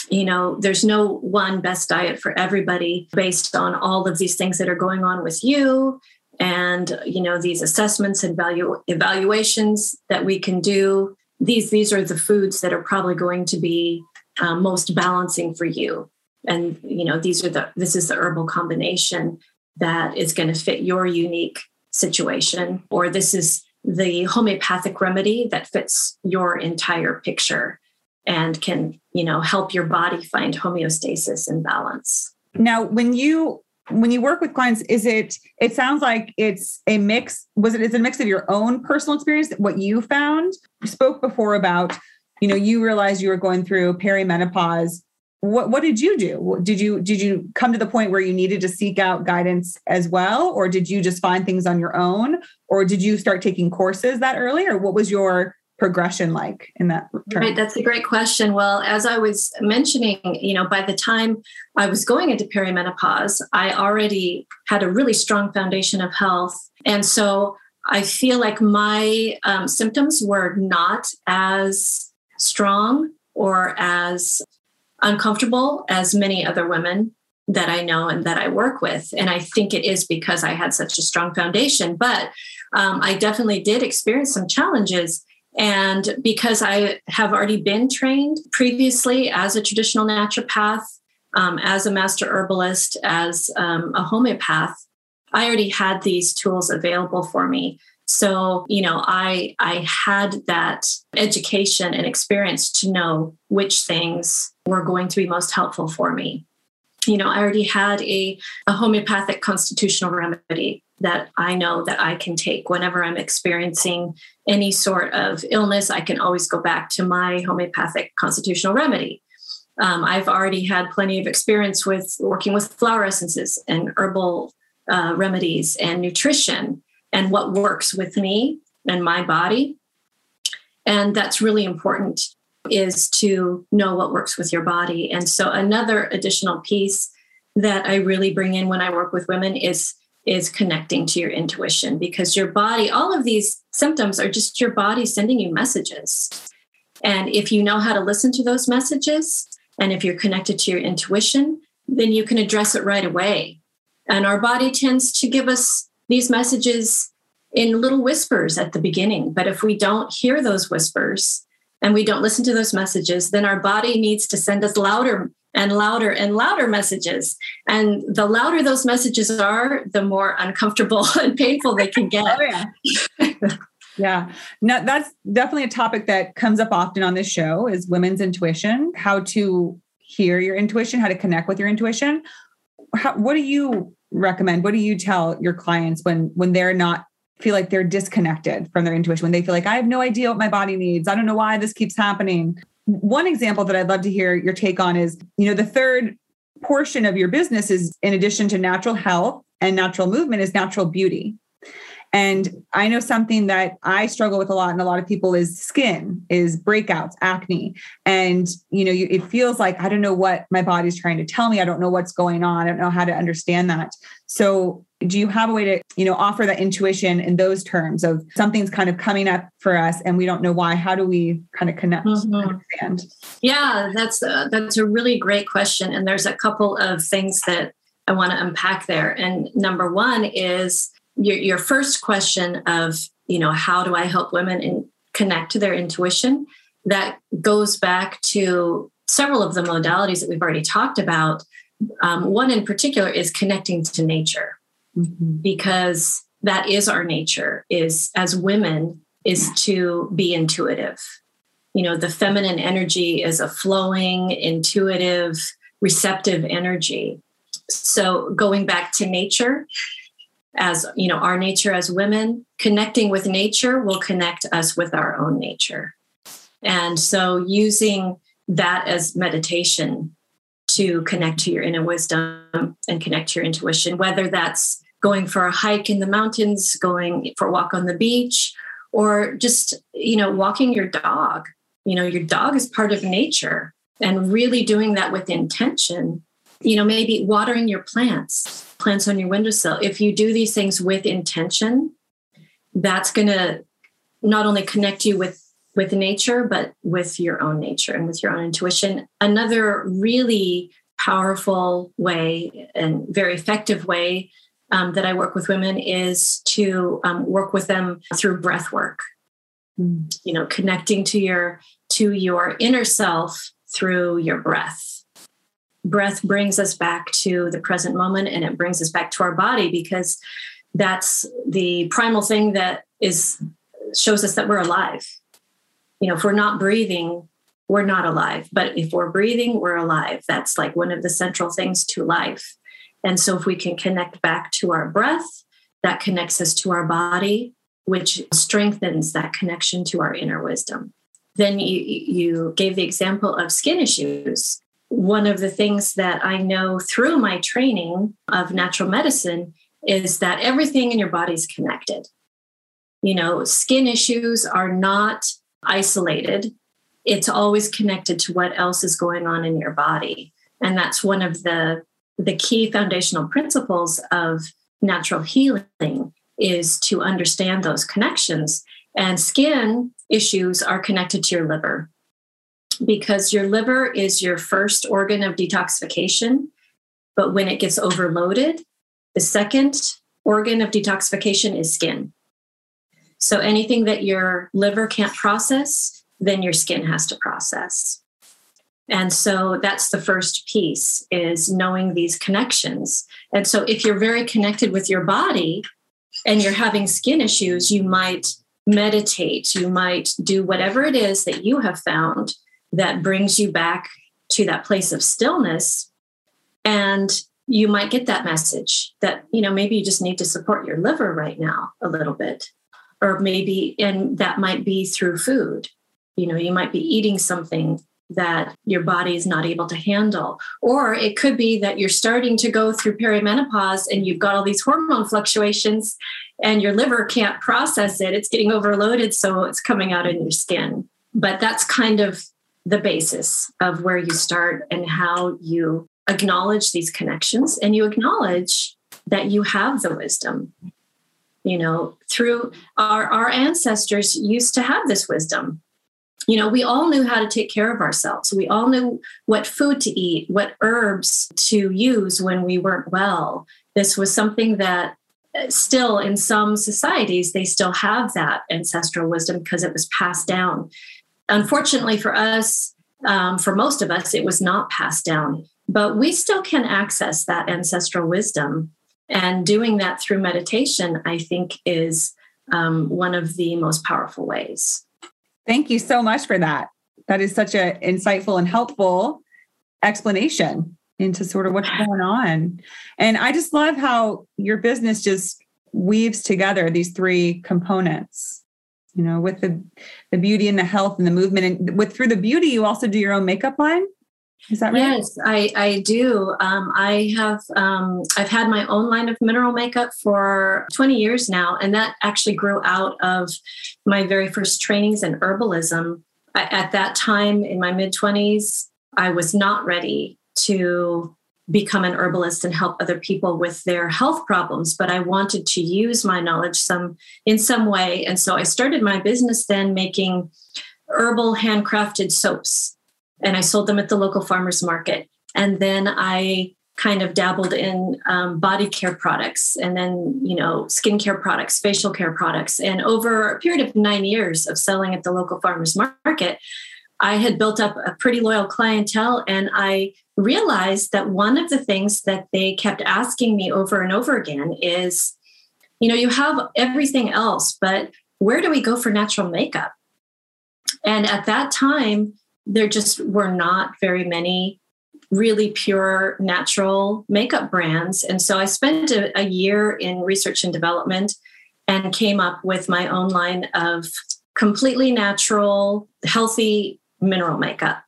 you know, there's no one best diet for everybody based on all of these things that are going on with you and you know these assessments and value evaluations that we can do these these are the foods that are probably going to be uh, most balancing for you. And you know these are the this is the herbal combination that is going to fit your unique situation or this is the homeopathic remedy that fits your entire picture and can you know help your body find homeostasis and balance. Now when you when you work with clients is it it sounds like it's a mix was it is a mix of your own personal experience what you found? You spoke before about you know you realized you were going through perimenopause. What what did you do? Did you did you come to the point where you needed to seek out guidance as well? Or did you just find things on your own? Or did you start taking courses that early? Or what was your progression like in that term? Right, that's a great question. Well, as I was mentioning, you know, by the time I was going into perimenopause, I already had a really strong foundation of health. And so I feel like my um, symptoms were not as strong or as uncomfortable as many other women that I know and that I work with. And I think it is because I had such a strong foundation. But um, I definitely did experience some challenges. And because I have already been trained previously as a traditional naturopath, um, as a master herbalist, as um, a homeopath, I already had these tools available for me. So, you know, I I had that education and experience to know which things were going to be most helpful for me. You know, I already had a, a homeopathic constitutional remedy that I know that I can take whenever I'm experiencing any sort of illness. I can always go back to my homeopathic constitutional remedy. Um, I've already had plenty of experience with working with flower essences and herbal uh, remedies and nutrition and what works with me and my body. And that's really important is to know what works with your body. And so another additional piece that I really bring in when I work with women is is connecting to your intuition because your body all of these symptoms are just your body sending you messages. And if you know how to listen to those messages and if you're connected to your intuition, then you can address it right away. And our body tends to give us these messages in little whispers at the beginning. But if we don't hear those whispers and we don't listen to those messages, then our body needs to send us louder and louder and louder messages. And the louder those messages are, the more uncomfortable and painful they can get. Oh, yeah. yeah. No, that's definitely a topic that comes up often on this show is women's intuition, how to hear your intuition, how to connect with your intuition. How, what do you recommend? What do you tell your clients when when they're not feel like they're disconnected from their intuition, when they feel like I have no idea what my body needs. I don't know why this keeps happening. One example that I'd love to hear your take on is, you know, the third portion of your business is in addition to natural health and natural movement is natural beauty. And I know something that I struggle with a lot, and a lot of people is skin, is breakouts, acne. And, you know, you, it feels like I don't know what my body's trying to tell me. I don't know what's going on. I don't know how to understand that. So, do you have a way to, you know, offer that intuition in those terms of something's kind of coming up for us and we don't know why? How do we kind of connect? Mm-hmm. Yeah, that's a, that's a really great question. And there's a couple of things that I want to unpack there. And number one is your, your first question of you know how do i help women in, connect to their intuition? That goes back to several of the modalities that we've already talked about. Um, one in particular is connecting to nature mm-hmm. because that is our nature is as women is to be intuitive. You know the feminine energy is a flowing intuitive receptive energy. So going back to nature as you know our nature as women connecting with nature will connect us with our own nature. And so using that as meditation to connect to your inner wisdom and connect to your intuition whether that's going for a hike in the mountains going for a walk on the beach or just you know walking your dog. You know your dog is part of nature and really doing that with intention you know maybe watering your plants plants on your windowsill. If you do these things with intention, that's going to not only connect you with with nature but with your own nature and with your own intuition. Another really powerful way and very effective way um, that I work with women is to um, work with them through breath work. Mm. You know, connecting to your to your inner self through your breath breath brings us back to the present moment and it brings us back to our body because that's the primal thing that is shows us that we're alive. You know if we're not breathing we're not alive. But if we're breathing we're alive. That's like one of the central things to life. And so if we can connect back to our breath that connects us to our body which strengthens that connection to our inner wisdom. Then you, you gave the example of skin issues one of the things that I know through my training of natural medicine is that everything in your body is connected. You know, skin issues are not isolated, it's always connected to what else is going on in your body. And that's one of the, the key foundational principles of natural healing is to understand those connections. And skin issues are connected to your liver because your liver is your first organ of detoxification. But when it gets overloaded, the second organ of detoxification is skin. So anything that your liver can't process, then your skin has to process. And so that's the first piece is knowing these connections. And so if you're very connected with your body, and you're having skin issues, you might meditate, you might do whatever it is that you have found that brings you back to that place of stillness. And you might get that message that, you know, maybe you just need to support your liver right now a little bit. Or maybe, and that might be through food. You know, you might be eating something that your body is not able to handle. Or it could be that you're starting to go through perimenopause and you've got all these hormone fluctuations and your liver can't process it. It's getting overloaded, so it's coming out in your skin. But that's kind of the basis of where you start and how you acknowledge these connections and you acknowledge that you have the wisdom. You know through our our ancestors used to have this wisdom. You know we all knew how to take care of ourselves. We all knew what food to eat what herbs to use when we weren't well. This was something that uh, still in some societies they still have that ancestral wisdom because it was passed down unfortunately for us um, for most of us it was not passed down but we still can access that ancestral wisdom and doing that through meditation i think is um, one of the most powerful ways Thank you so much for that. That is such an insightful and helpful explanation into sort of what's going on. And I just love how your business just weaves together these three components. You know, with the the beauty and the health and the movement, and with through the beauty, you also do your own makeup line. Is that right? Yes, I, I do. Um, I have um, I've had my own line of mineral makeup for 20 years now, and that actually grew out of my very first trainings in herbalism. I, at that time, in my mid 20s, I was not ready to become an herbalist and help other people with their health problems but i wanted to use my knowledge some in some way and so i started my business then making herbal handcrafted soaps and I sold them at the local farmers market. And then I kind of dabbled in um, body care products and then, you know, skincare products, facial care products. And over a period of nine years of selling at the local farmers market, I had built up a pretty loyal clientele. And I realized that one of the things that they kept asking me over and over again is, you know, you have everything else, but where do we go for natural makeup? And at that time, there just were not very many really pure natural makeup brands. And so I spent a, a, year in research and development and came up with my own line of completely natural, healthy mineral makeup.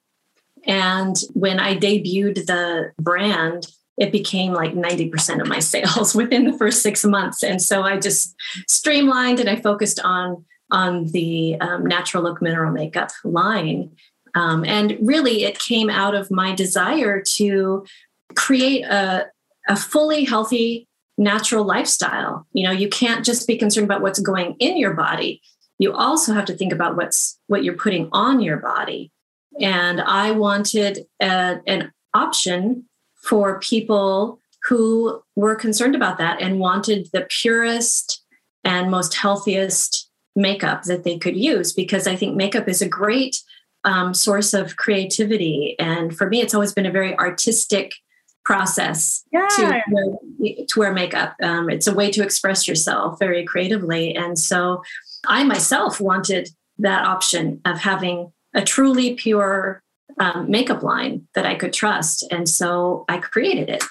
And when I debuted the brand, it became like 90% of my sales within the first six months. And so I just streamlined and I focused on on the um, natural look mineral makeup line um, and really, it came out of my desire to create a, a fully healthy, natural lifestyle. You know, you can't just be concerned about what's going in your body. You also have to think about what's what you're putting on your body. And I wanted a, an option for people who were concerned about that and wanted the purest and most healthiest makeup that they could use because I think makeup is a great um, source of creativity. And for me, it's always been a very artistic process yeah. to, wear, to wear makeup. Um, it's a way to express yourself very creatively. And so I myself wanted that option of having a truly pure um, makeup line that I could trust. And so I created it.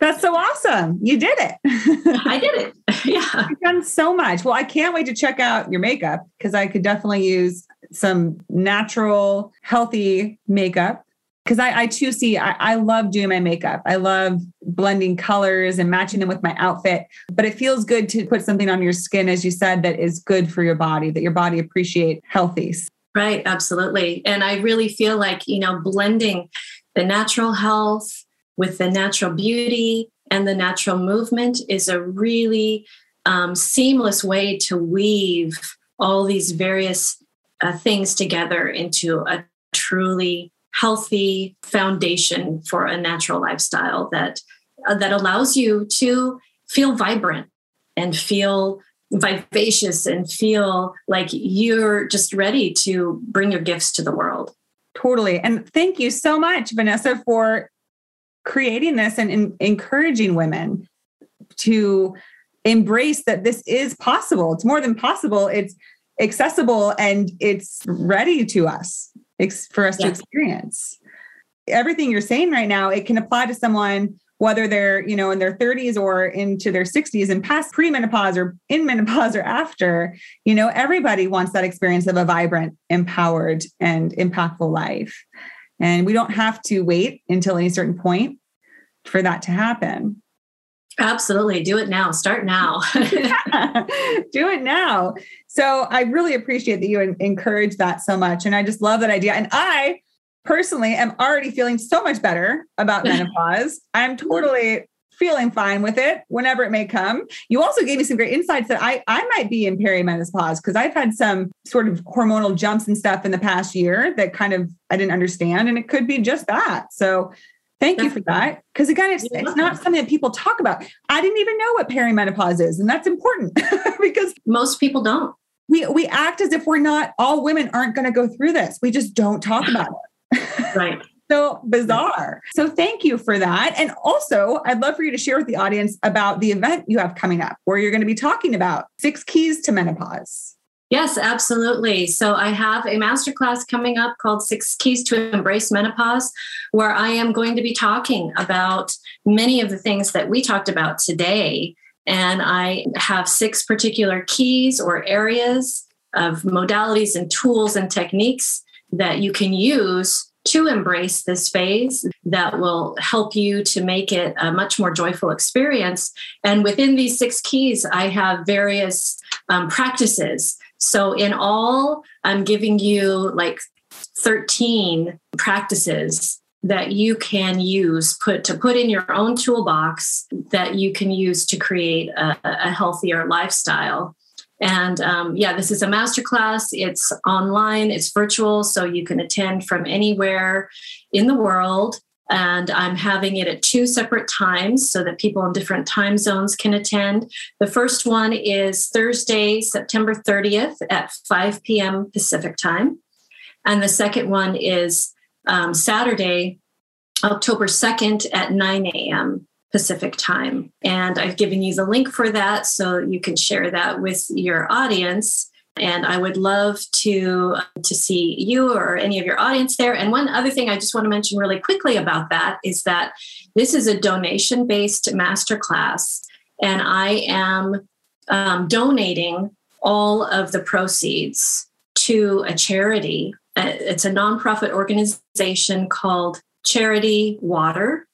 That's so awesome. You did it. I did it. Yeah. You've done so much. Well, I can't wait to check out your makeup because I could definitely use some natural, healthy makeup. Because I, I too see, I, I love doing my makeup. I love blending colors and matching them with my outfit. But it feels good to put something on your skin, as you said, that is good for your body, that your body appreciate healthy. Right, absolutely. And I really feel like, you know, blending the natural health with the natural beauty and the natural movement is a really um, seamless way to weave all these various uh, things together into a truly healthy foundation for a natural lifestyle that uh, that allows you to feel vibrant and feel vivacious and feel like you're just ready to bring your gifts to the world. Totally. And thank you so much, Vanessa, for creating this and in, encouraging women to embrace that this is possible. It's more than possible. It's accessible and it's ready to us for us yeah. to experience. Everything you're saying right now, it can apply to someone whether they're, you know, in their 30s or into their 60s and past premenopause or in menopause or after, you know, everybody wants that experience of a vibrant, empowered, and impactful life. And we don't have to wait until any certain point for that to happen. Absolutely. Do it now. Start now. Do it now. So I really appreciate that you encourage that so much. And I just love that idea. And I personally am already feeling so much better about menopause. I'm totally feeling fine with it whenever it may come. You also gave me some great insights that I, I might be in perimenopause because I've had some sort of hormonal jumps and stuff in the past year that kind of I didn't understand. And it could be just that. So thank you for that. Because again, it's, it's not something that people talk about. I didn't even know what perimenopause is. And that's important because most people don't. We, we act as if we're not all women aren't going to go through this. We just don't talk about it. Right. so bizarre. So thank you for that. And also, I'd love for you to share with the audience about the event you have coming up where you're going to be talking about six keys to menopause. Yes, absolutely. So I have a masterclass coming up called Six Keys to Embrace Menopause, where I am going to be talking about many of the things that we talked about today. And I have six particular keys or areas of modalities and tools and techniques that you can use to embrace this phase that will help you to make it a much more joyful experience. And within these six keys, I have various um, practices. So, in all, I'm giving you like 13 practices that you can use put to put in your own toolbox that you can use to create a, a healthier lifestyle and um, yeah, this is a masterclass. It's online, it's virtual, so you can attend from anywhere in the world. And I'm having it at two separate times so that people in different time zones can attend. The first one is Thursday, September 30th at 5 p.m. Pacific time. And the second one is um, Saturday, October 2nd at 9 a.m. Pacific time. And I've given you the link for that so you can share that with your audience. And I would love to to see you or any of your audience there. And one other thing I just want to mention really quickly about that is that this is a donation based masterclass, and I am um, donating all of the proceeds to a charity. Uh, it's a nonprofit organization called Charity Water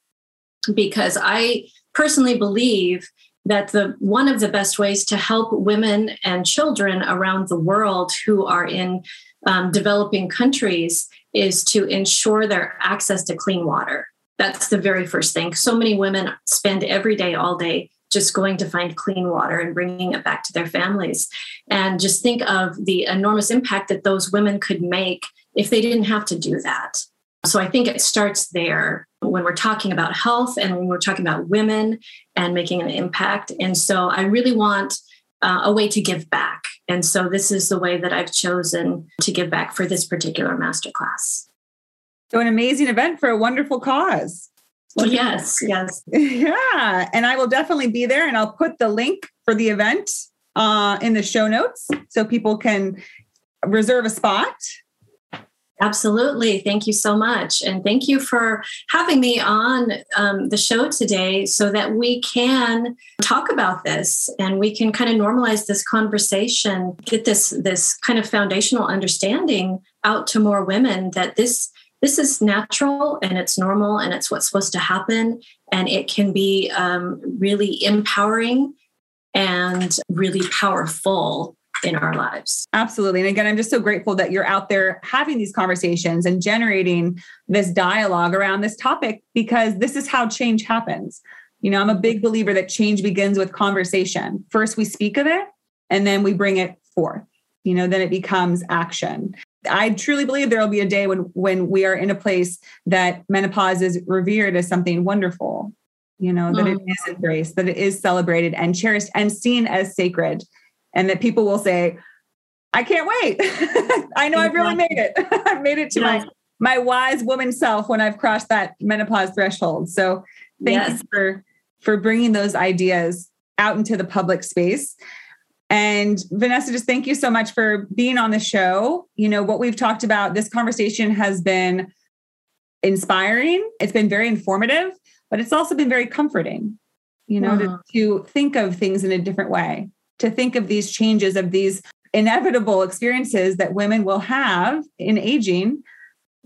because I personally believe that the one of the best ways to help women and children around the world who are in um, developing countries is to ensure their access to clean water. That's the very first thing. So many women spend every day, all day, just going to find clean water and bringing it back to their families. And just think of the enormous impact that those women could make if they didn't have to do that. So I think it starts there when we're talking about health and when we're talking about women and making an impact. And so I really want uh, a way to give back. And so this is the way that I've chosen to give back for this particular masterclass. So, an amazing event for a wonderful cause. Well, yes, yes. Yeah. And I will definitely be there and I'll put the link for the event uh, in the show notes so people can reserve a spot Absolutely. Thank you so much. And thank you for having me on um, the show today so that we can talk about this and we can kind of normalize this conversation, get this, this kind of foundational understanding out to more women that this this is natural and it's normal and it's what's supposed to happen and it can be um, really empowering and really powerful in our lives. Absolutely. And again, I'm just so grateful that you're out there having these conversations and generating this dialogue around this topic because this is how change happens. You know, I'm a big believer that change begins with conversation. First, we speak of it and then we bring it forth. You know, then it becomes action. I truly believe there will be a day when when we are in a place that menopause is revered as something wonderful, you know, that mm. it is embraced, that it is celebrated and cherished and seen as sacred and that people will say, I can't wait. I know I've really made it. I've made it to yes. my my wise woman self when I've crossed that menopause threshold. So thank yes. you for for bringing those ideas out into the public space. And Vanessa, just thank you so much for being on the show. You know, what we've talked about, this conversation has been inspiring, it's been very informative, but it's also been very comforting, you know, to, uh-huh. to think of things in a different way, to think of these changes, of these inevitable experiences that women will have in aging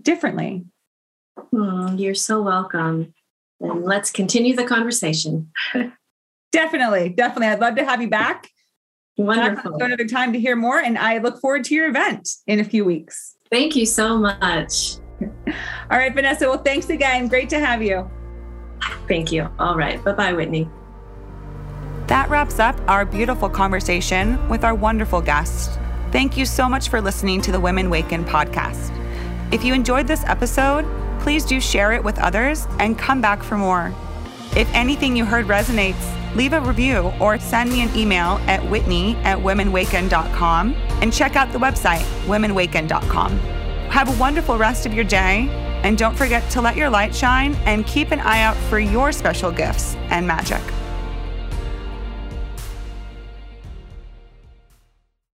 differently. Hmm, you're so welcome. And let's continue the conversation. definitely, definitely. I'd love to have you back. Wonderful. Another time to hear more, and I look forward to your event in a few weeks. Thank you so much. All right, Vanessa. Well, thanks again. Great to have you. Thank you. All right. Bye bye, Whitney. That wraps up our beautiful conversation with our wonderful guest. Thank you so much for listening to the Women Waken podcast. If you enjoyed this episode, please do share it with others and come back for more. If anything you heard resonates, leave a review or send me an email at whitney at womenwaken.com and check out the website, womenwaken.com. Have a wonderful rest of your day, and don't forget to let your light shine and keep an eye out for your special gifts and magic.